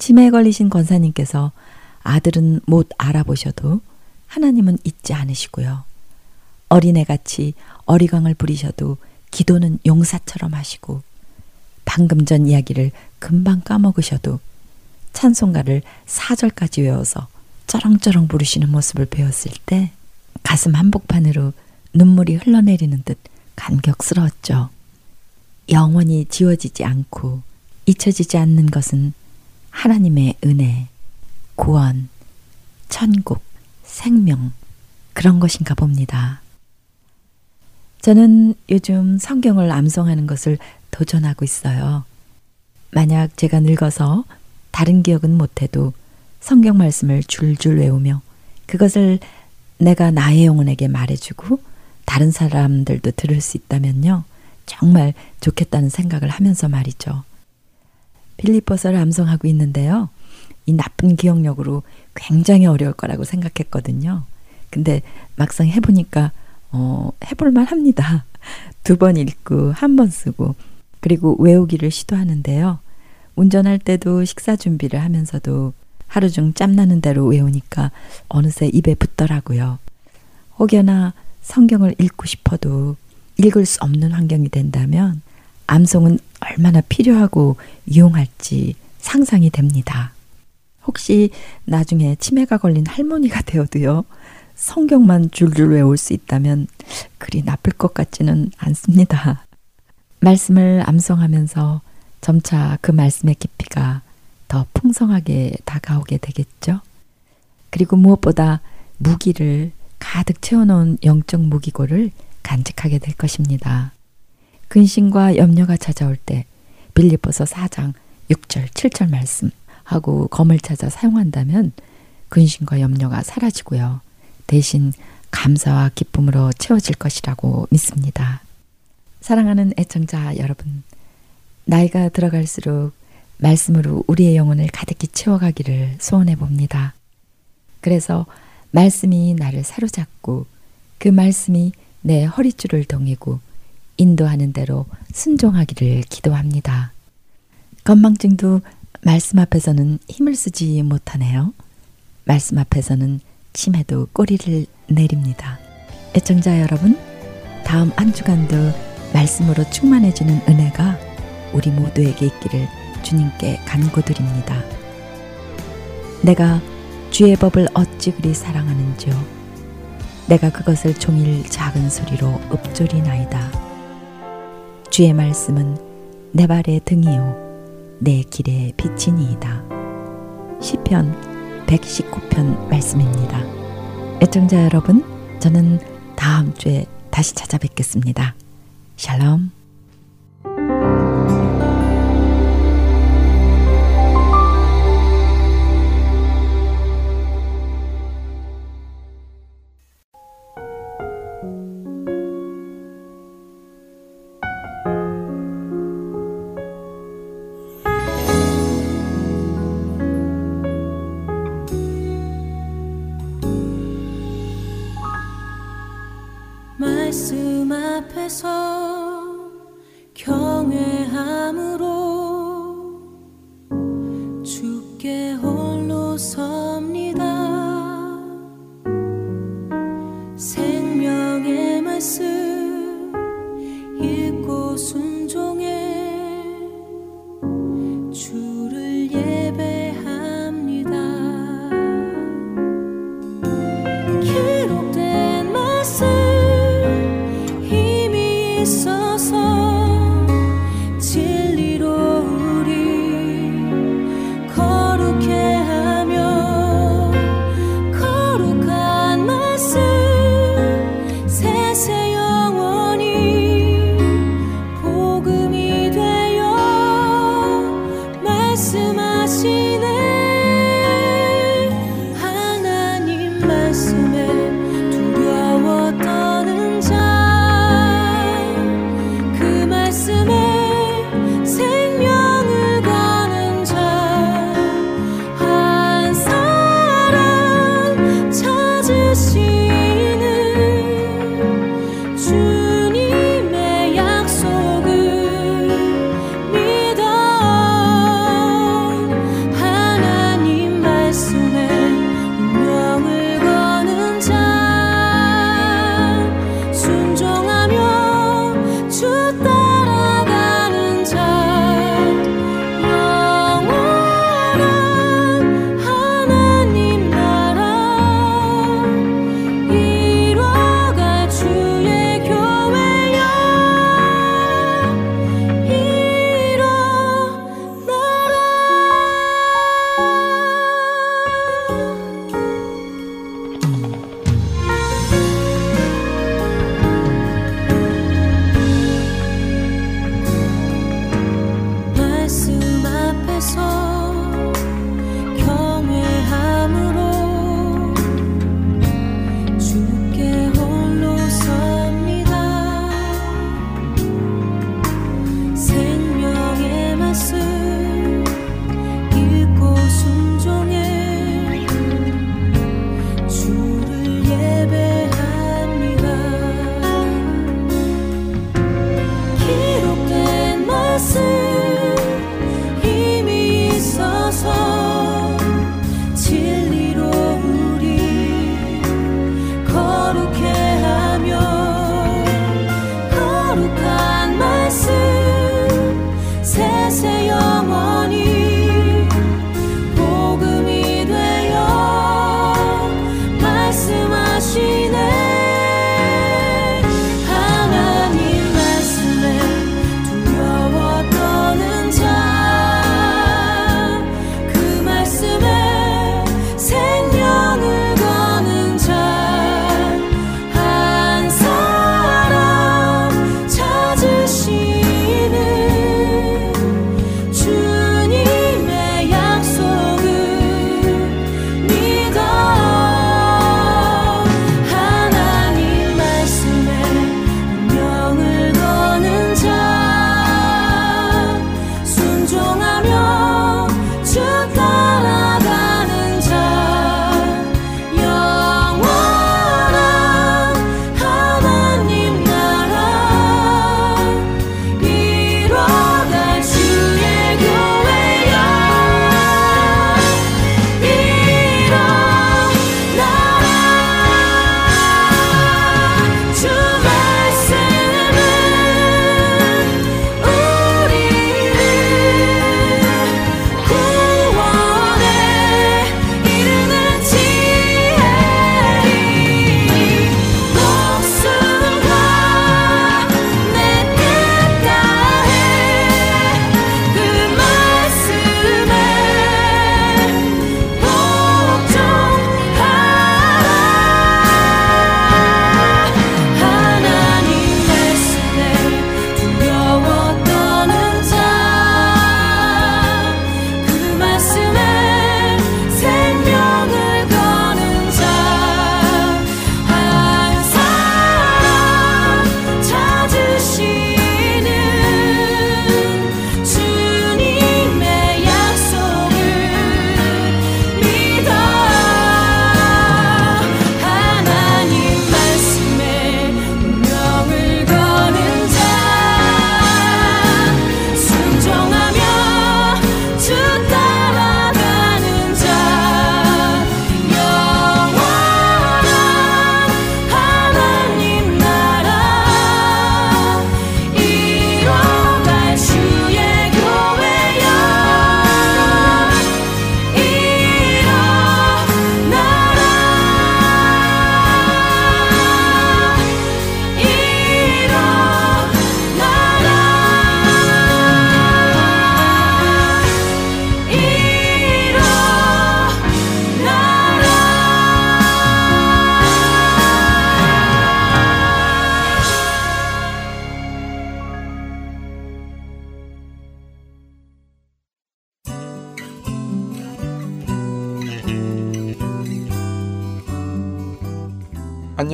치매에 걸리신 권사님께서 아들은 못 알아보셔도 하나님은 잊지 않으시고요. 어린애같이 어리광을 부리셔도 기도는 용사처럼 하시고 방금 전 이야기를 금방 까먹으셔도 찬송가를 4절까지 외워서 쩌렁쩌렁 부르시는 모습을 배웠을 때 가슴 한복판으로 눈물이 흘러내리는 듯 감격스러웠죠. 영원히 지워지지 않고 잊혀지지 않는 것은 하나님의 은혜, 구원, 천국, 생명, 그런 것인가 봅니다. 저는 요즘 성경을 암송하는 것을 도전하고 있어요. 만약 제가 늙어서 다른 기억은 못해도 성경 말씀을 줄줄 외우며 그것을 내가 나의 영혼에게 말해주고 다른 사람들도 들을 수 있다면요. 정말 좋겠다는 생각을 하면서 말이죠. 빌리버서를 암송하고 있는데요. 이 나쁜 기억력으로 굉장히 어려울 거라고 생각했거든요. 근데 막상 해보니까 어, 해볼만 합니다. 두 번 읽고 한 번 쓰고 그리고 외우기를 시도하는데요. 운전할 때도 식사 준비를 하면서도 하루 중 짬나는 대로 외우니까 어느새 입에 붙더라고요. 혹여나 성경을 읽고 싶어도 읽을 수 없는 환경이 된다면 암송은 얼마나 필요하고 유용할지 상상이 됩니다. 혹시 나중에 치매가 걸린 할머니가 되어도요, 성경만 줄줄 외울 수 있다면 그리 나쁠 것 같지는 않습니다. 말씀을 암송하면서 점차 그 말씀의 깊이가 더 풍성하게 다가오게 되겠죠? 그리고 무엇보다 무기를 가득 채워놓은 영적 무기고를 간직하게 될 것입니다. 근심과 염려가 찾아올 때 빌리포서 4장 6절 7절 말씀하고 검을 찾아 사용한다면 근심과 염려가 사라지고요. 대신 감사와 기쁨으로 채워질 것이라고 믿습니다. 사랑하는 애청자 여러분, 나이가 들어갈수록 말씀으로 우리의 영혼을 가득히 채워가기를 소원해 봅니다. 그래서 말씀이 나를 사로잡고 그 말씀이 내 허리줄을 동이고 인도하는 대로 순종하기를 기도합니다. 건망증도 말씀 앞에서는 힘을 쓰지 못하네요. 말씀 앞에서는 치매도 꼬리를 내립니다. 애청자 여러분, 다음 한 주간도 말씀으로 충만해지는 은혜가 우리 모두에게 있기를 주님께 간구드립니다. 내가 주의 법을 어찌 그리 사랑하는지요. 내가 그것을 종일 작은 소리로 읊조리나이다. 주의 말씀은 내 발의 등이요 내 길의 빛이니이다. 시편 119편 말씀입니다. 애청자 여러분, 저는 다음 주에 다시 찾아뵙겠습니다. 샬롬.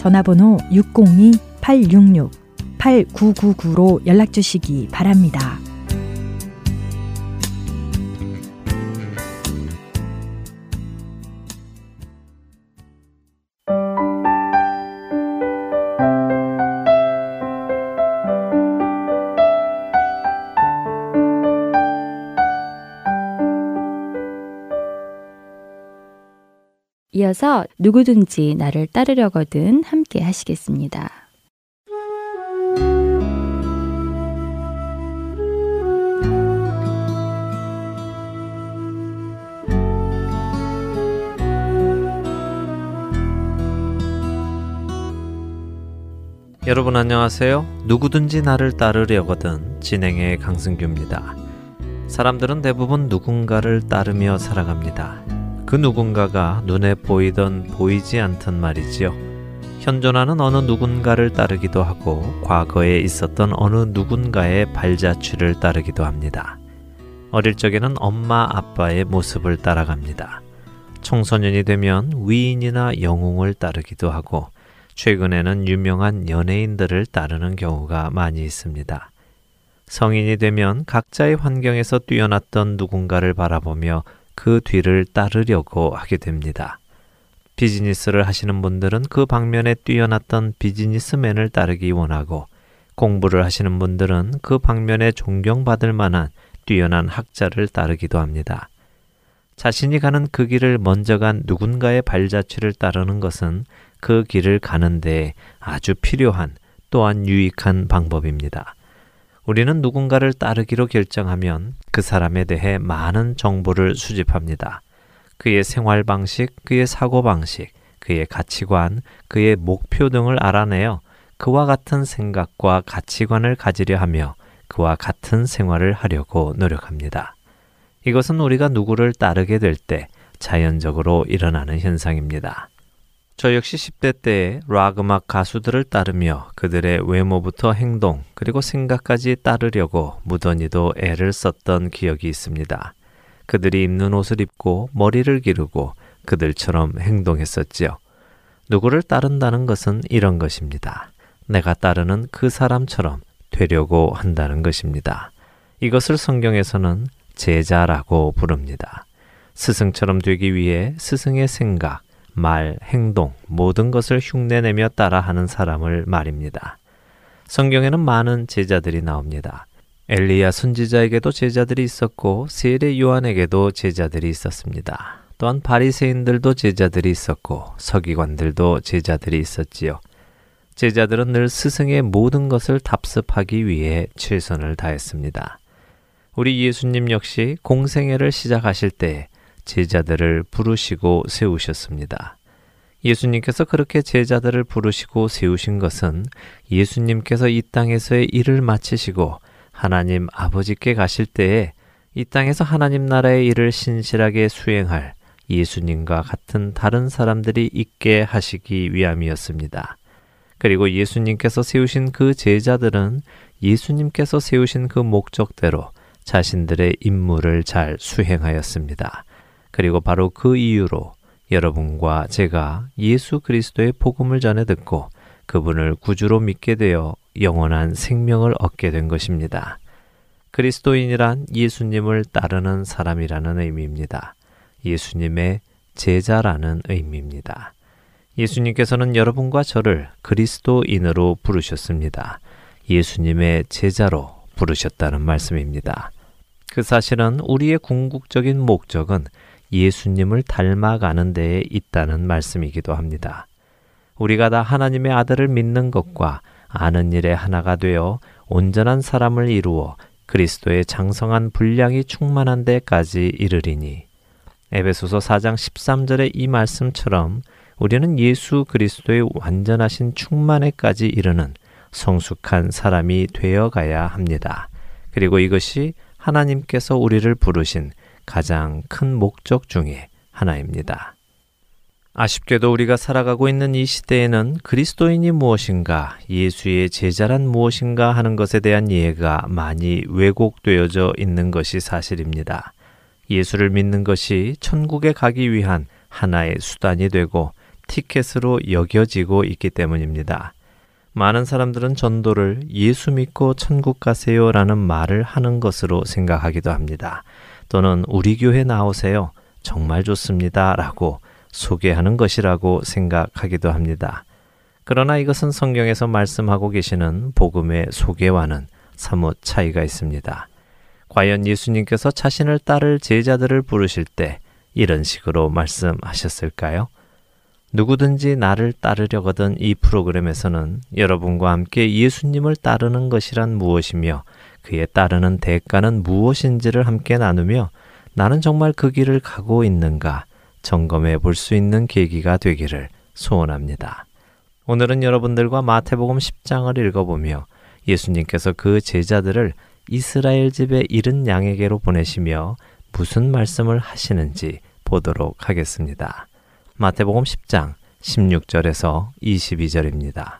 전화번호 602-866-8999로 연락 주시기 바랍니다. 이어서 누구든지 나를 따르려거든 함께 하시겠습니다. 여러분 안녕하세요. 누구든지 나를 따르려거든 진행의 강승규입니다. 사람들은 대부분 누군가를 따르며 살아갑니다. 그 누군가가 눈에 보이던 보이지 않던 말이지요. 현존하는 어느 누군가를 따르기도 하고 과거에 있었던 어느 누군가의 발자취를 따르기도 합니다. 어릴 적에는 엄마 아빠의 모습을 따라갑니다. 청소년이 되면 위인이나 영웅을 따르기도 하고 최근에는 유명한 연예인들을 따르는 경우가 많이 있습니다. 성인이 되면 각자의 환경에서 뛰어났던 누군가를 바라보며 그 뒤를 따르려고 하게 됩니다. 비즈니스를 하시는 분들은 그 방면에 뛰어났던 비즈니스맨을 따르기 원하고 공부를 하시는 분들은 그 방면에 존경받을 만한 뛰어난 학자를 따르기도 합니다. 자신이 가는 그 길을 먼저 간 누군가의 발자취를 따르는 것은 그 길을 가는데 아주 필요한 또한 유익한 방법입니다. 우리는 누군가를 따르기로 결정하면 그 사람에 대해 많은 정보를 수집합니다. 그의 생활 방식, 그의 사고 방식, 그의 가치관, 그의 목표 등을 알아내어 그와 같은 생각과 가치관을 가지려 하며 그와 같은 생활을 하려고 노력합니다. 이것은 우리가 누구를 따르게 될 때 자연적으로 일어나는 현상입니다. 저 역시 10대 때에 락 음악 가수들을 따르며 그들의 외모부터 행동 그리고 생각까지 따르려고 무던히도 애를 썼던 기억이 있습니다. 그들이 입는 옷을 입고 머리를 기르고 그들처럼 행동했었지요. 누구를 따른다는 것은 이런 것입니다. 내가 따르는 그 사람처럼 되려고 한다는 것입니다. 이것을 성경에서는 제자라고 부릅니다. 스승처럼 되기 위해 스승의 생각, 말, 행동, 모든 것을 흉내내며 따라하는 사람을 말입니다. 성경에는 많은 제자들이 나옵니다. 엘리야 선지자에게도 제자들이 있었고 세례 요한에게도 제자들이 있었습니다. 또한 바리새인들도 제자들이 있었고 서기관들도 제자들이 있었지요. 제자들은 늘 스승의 모든 것을 답습하기 위해 최선을 다했습니다. 우리 예수님 역시 공생애를 시작하실 때 제자들을 부르시고 세우셨습니다. 예수님께서 그렇게 제자들을 부르시고 세우신 것은 예수님께서 이 땅에서의 일을 마치시고 하나님 아버지께 가실 때에 이 땅에서 하나님 나라의 일을 신실하게 수행할 예수님과 같은 다른 사람들이 있게 하시기 위함이었습니다. 그리고 예수님께서 세우신 그 제자들은 예수님께서 세우신 그 목적대로 자신들의 임무를 잘 수행하였습니다. 그리고 바로 그 이유로 여러분과 제가 예수 그리스도의 복음을 전해 듣고 그분을 구주로 믿게 되어 영원한 생명을 얻게 된 것입니다. 그리스도인이란 예수님을 따르는 사람이라는 의미입니다. 예수님의 제자라는 의미입니다. 예수님께서는 여러분과 저를 그리스도인으로 부르셨습니다. 예수님의 제자로 부르셨다는 말씀입니다. 그 사실은 우리의 궁극적인 목적은 예수님을 닮아가는 데에 있다는 말씀이기도 합니다. 우리가 다 하나님의 아들을 믿는 것과 아는 일에 하나가 되어 온전한 사람을 이루어 그리스도의 장성한 분량이 충만한 데까지 이르리니 에베소서 4장 13절의 이 말씀처럼 우리는 예수 그리스도의 완전하신 충만에까지 이르는 성숙한 사람이 되어 가야 합니다. 그리고 이것이 하나님께서 우리를 부르신 가장 큰 목적 중의 하나입니다. 아쉽게도 우리가 살아가고 있는 이 시대에는 그리스도인이 무엇인가, 예수의 제자란 무엇인가 하는 것에 대한 이해가 많이 왜곡되어져 있는 것이 사실입니다. 예수를 믿는 것이 천국에 가기 위한 하나의 수단이 되고 티켓으로 여겨지고 있기 때문입니다. 많은 사람들은 전도를 예수 믿고 천국 가세요 라는 말을 하는 것으로 생각하기도 합니다. 또는 우리 교회 나오세요. 정말 좋습니다. 라고 소개하는 것이라고 생각하기도 합니다. 그러나 이것은 성경에서 말씀하고 계시는 복음의 소개와는 사뭇 차이가 있습니다. 과연 예수님께서 자신을 따를 제자들을 부르실 때 이런 식으로 말씀하셨을까요? 누구든지 나를 따르려거든 이 프로그램에서는 여러분과 함께 예수님을 따르는 것이란 무엇이며 그에 따르는 대가는 무엇인지를 함께 나누며 나는 정말 그 길을 가고 있는가 점검해 볼 수 있는 계기가 되기를 소원합니다. 오늘은 여러분들과 마태복음 10장을 읽어보며 예수님께서 그 제자들을 이스라엘 집의 이른 양에게로 보내시며 무슨 말씀을 하시는지 보도록 하겠습니다. 마태복음 10장 16절에서 22절입니다.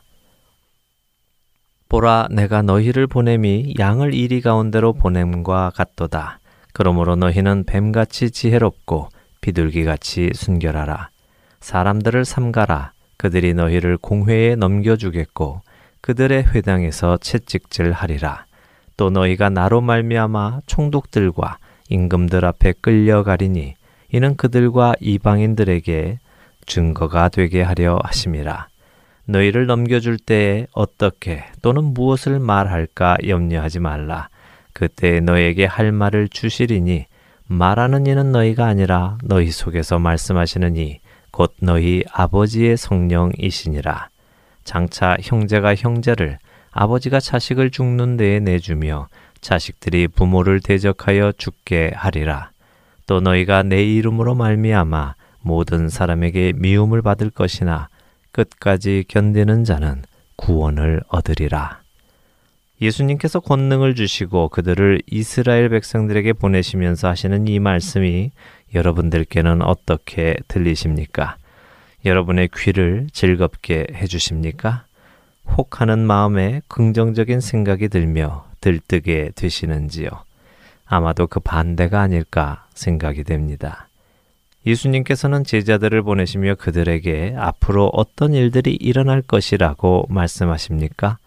보라 내가 너희를 보냄이 양을 이리 가운데로 보냄과 같도다. 그러므로 너희는 뱀같이 지혜롭고 비둘기같이 순결하라. 사람들을 삼가라. 그들이 너희를 공회에 넘겨주겠고 그들의 회당에서 채찍질하리라. 또 너희가 나로 말미암아 총독들과 임금들 앞에 끌려가리니 이는 그들과 이방인들에게 증거가 되게 하려 하심이라. 너희를 넘겨줄 때에 어떻게 또는 무엇을 말할까 염려하지 말라. 그때 너에게 할 말을 주시리니 말하는 이는 너희가 아니라 너희 속에서 말씀하시는 이 곧 너희 아버지의 성령이시니라. 장차 형제가 형제를 아버지가 자식을 죽는 데에 내주며 자식들이 부모를 대적하여 죽게 하리라. 또 너희가 내 이름으로 말미암아 모든 사람에게 미움을 받을 것이나 끝까지 견디는 자는 구원을 얻으리라. 예수님께서 권능을 주시고 그들을 이스라엘 백성들에게 보내시면서 하시는 이 말씀이 여러분들께는 어떻게 들리십니까? 여러분의 귀를 즐겁게 해주십니까? 혹하는 마음에 긍정적인 생각이 들며 들뜨게 되시는지요? 아마도 그 반대가 아닐까 생각이 됩니다. 예수님께서는 제자들을 보내시며 그들에게 앞으로 어떤 일들이 일어날 것이라고 말씀하십니까?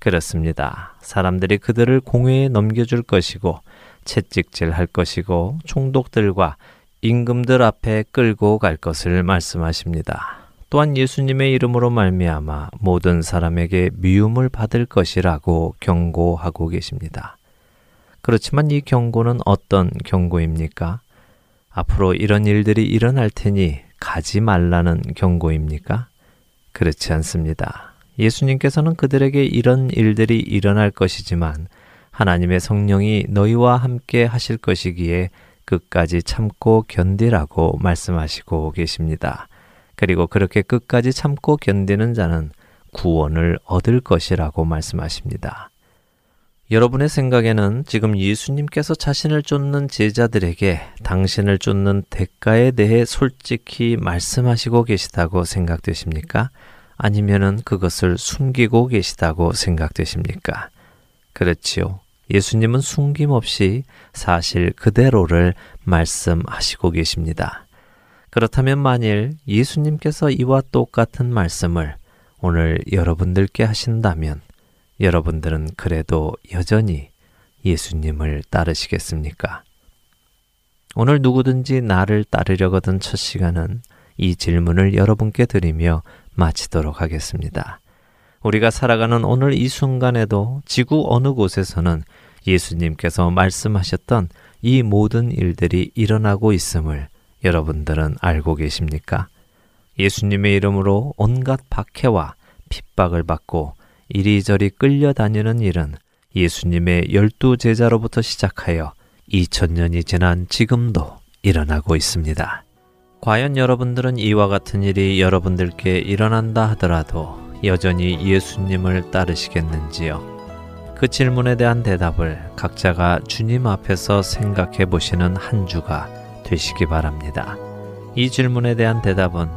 그렇습니다. 사람들이 그들을 공회에 넘겨줄 것이고 채찍질 할 것이고 총독들과 임금들 앞에 끌고 갈 것을 말씀하십니다. 또한 예수님의 이름으로 말미암아 모든 사람에게 미움을 받을 것이라고 경고하고 계십니다. 그렇지만 이 경고는 어떤 경고입니까? 앞으로 이런 일들이 일어날 테니 가지 말라는 경고입니까? 그렇지 않습니다. 예수님께서는 그들에게 이런 일들이 일어날 것이지만 하나님의 성령이 너희와 함께 하실 것이기에 끝까지 참고 견디라고 말씀하시고 계십니다. 그리고 그렇게 끝까지 참고 견디는 자는 구원을 얻을 것이라고 말씀하십니다. 여러분의 생각에는 지금 예수님께서 자신을 쫓는 제자들에게 당신을 쫓는 대가에 대해 솔직히 말씀하시고 계시다고 생각되십니까? 아니면은 그것을 숨기고 계시다고 생각되십니까? 그렇지요. 예수님은 숨김없이 사실 그대로를 말씀하시고 계십니다. 그렇다면 만일 예수님께서 이와 똑같은 말씀을 오늘 여러분들께 하신다면 여러분들은 그래도 여전히 예수님을 따르시겠습니까? 오늘 누구든지 나를 따르려거든 첫 시간은 이 질문을 여러분께 드리며 마치도록 하겠습니다. 우리가 살아가는 오늘 이 순간에도 지구 어느 곳에서는 예수님께서 말씀하셨던 이 모든 일들이 일어나고 있음을 여러분들은 알고 계십니까? 예수님의 이름으로 온갖 박해와 핍박을 받고 이리저리 끌려다니는 일은 예수님의 열두 제자로부터 시작하여 2000년이 지난 지금도 일어나고 있습니다. 과연 여러분들은 이와 같은 일이 여러분들께 일어난다 하더라도 여전히 예수님을 따르시겠는지요? 그 질문에 대한 대답을 각자가 주님 앞에서 생각해 보시는 한 주가 되시기 바랍니다. 이 질문에 대한 대답은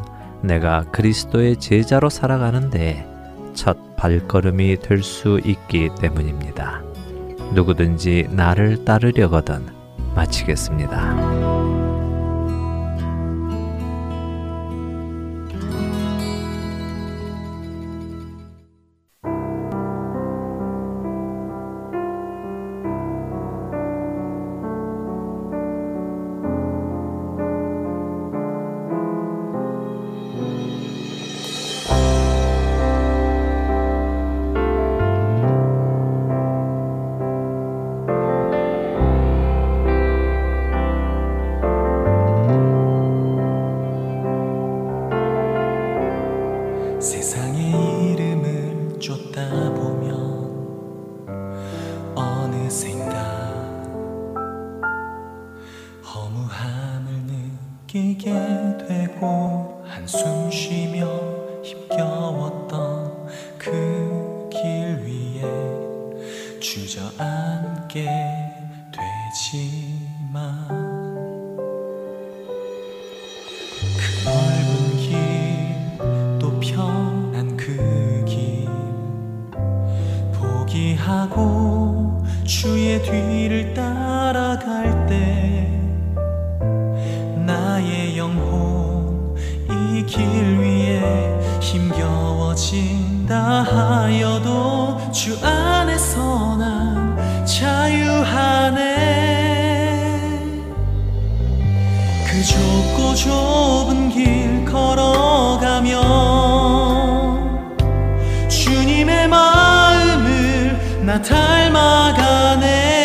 내가 그리스도의 제자로 살아가는데 첫 발걸음이 될 수 있기 때문입니다. 누구든지 나를 따르려거든 마치겠습니다. 나 닮아가네